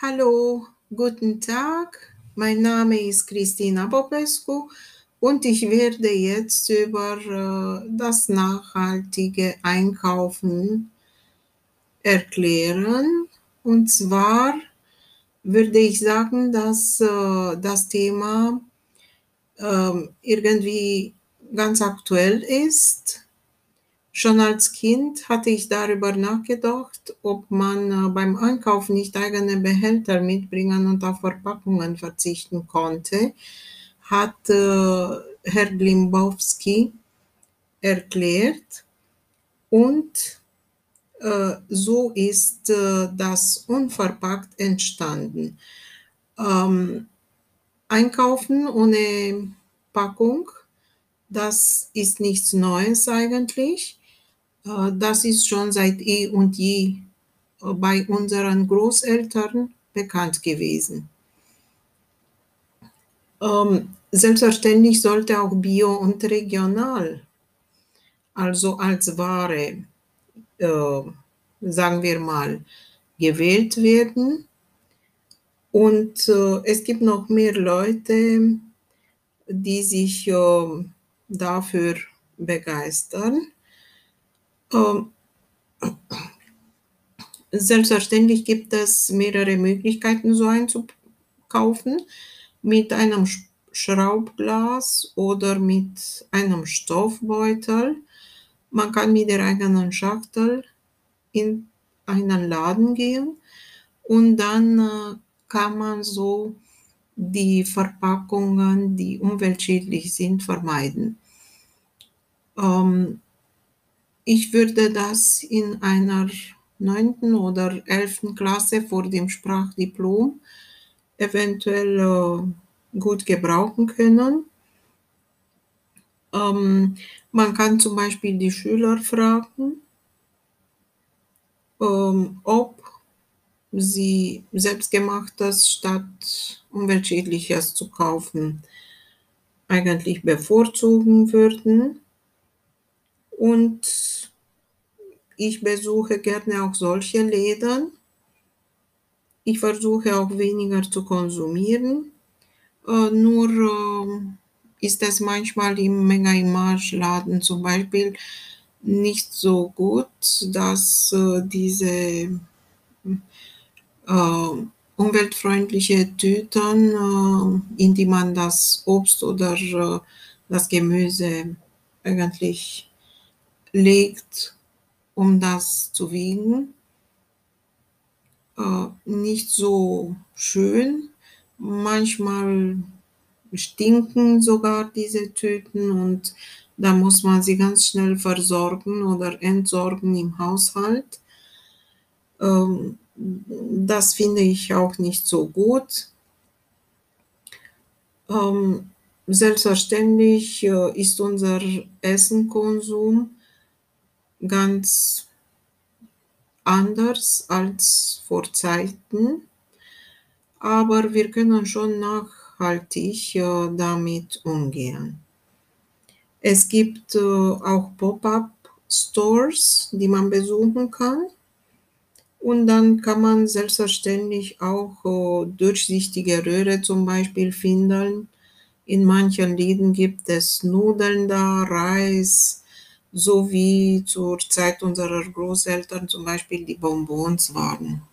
Hallo, guten Tag. Mein Name ist Christina Popescu und ich werde jetzt über äh, das nachhaltige Einkaufen erklären. Und zwar würde ich sagen, dass äh, das Thema äh, irgendwie ganz aktuell ist Schon als Kind hatte ich darüber nachgedacht, ob man äh, beim Einkaufen nicht eigene Behälter mitbringen und auf Verpackungen verzichten konnte, hat äh, Herr Glimbowski erklärt. Und äh, so ist das unverpackt entstanden. Ähm, Einkaufen ohne Packung, das ist nichts Neues eigentlich. Äh, das ist schon seit eh und je äh, bei unseren Großeltern bekannt gewesen. Ähm, selbstverständlich sollte auch bio und regional, also als Ware, äh, sagen wir mal, gewählt werden. Und äh, es gibt noch mehr Leute, die sich äh, dafür begeistern. Ähm, selbstverständlich gibt es mehrere Möglichkeiten, so einzukaufen. Mit einem Schraubglas oder mit einem Stoffbeutel. Man kann mit der eigenen Schachtel in einen Laden gehen und dann äh, kann man so die Verpackungen, die umweltschädlich sind, vermeiden. Ähm, ich würde das in einer neunten oder elften Klasse vor dem Sprachdiplom eventuell äh, gut gebrauchen können. Ähm, man kann zum Beispiel die Schüler fragen, ähm, ob sie selbstgemachtes statt umweltschädliches zu kaufen eigentlich bevorzugen würden. Und ich besuche gerne auch solche Läden. Ich versuche auch weniger zu konsumieren. Äh, nur äh, ist es manchmal im Mega Image Laden zum Beispiel nicht so gut, dass äh, diese äh, umweltfreundliche Tüten, äh, in die man das Obst oder äh, das Gemüse eigentlich legt, um das zu wiegen. Äh, nicht so schön. Manchmal stinken sogar diese Tüten und da muss man sie ganz schnell versorgen oder entsorgen im Haushalt. Ähm, das finde ich auch nicht so gut. Ähm, selbstverständlich äh, ist unser Essenkonsum ganz anders als vor Zeiten, aber wir können schon nachhaltig äh, damit umgehen. Es gibt äh, auch Pop-up-Stores, die man besuchen kann. Und dann kann man selbstverständlich auch äh, durchsichtige Röhre zum Beispiel finden. In manchen Läden gibt es Nudeln da, Reis, so wie zur Zeit unserer Großeltern zum Beispiel die Bonbons waren.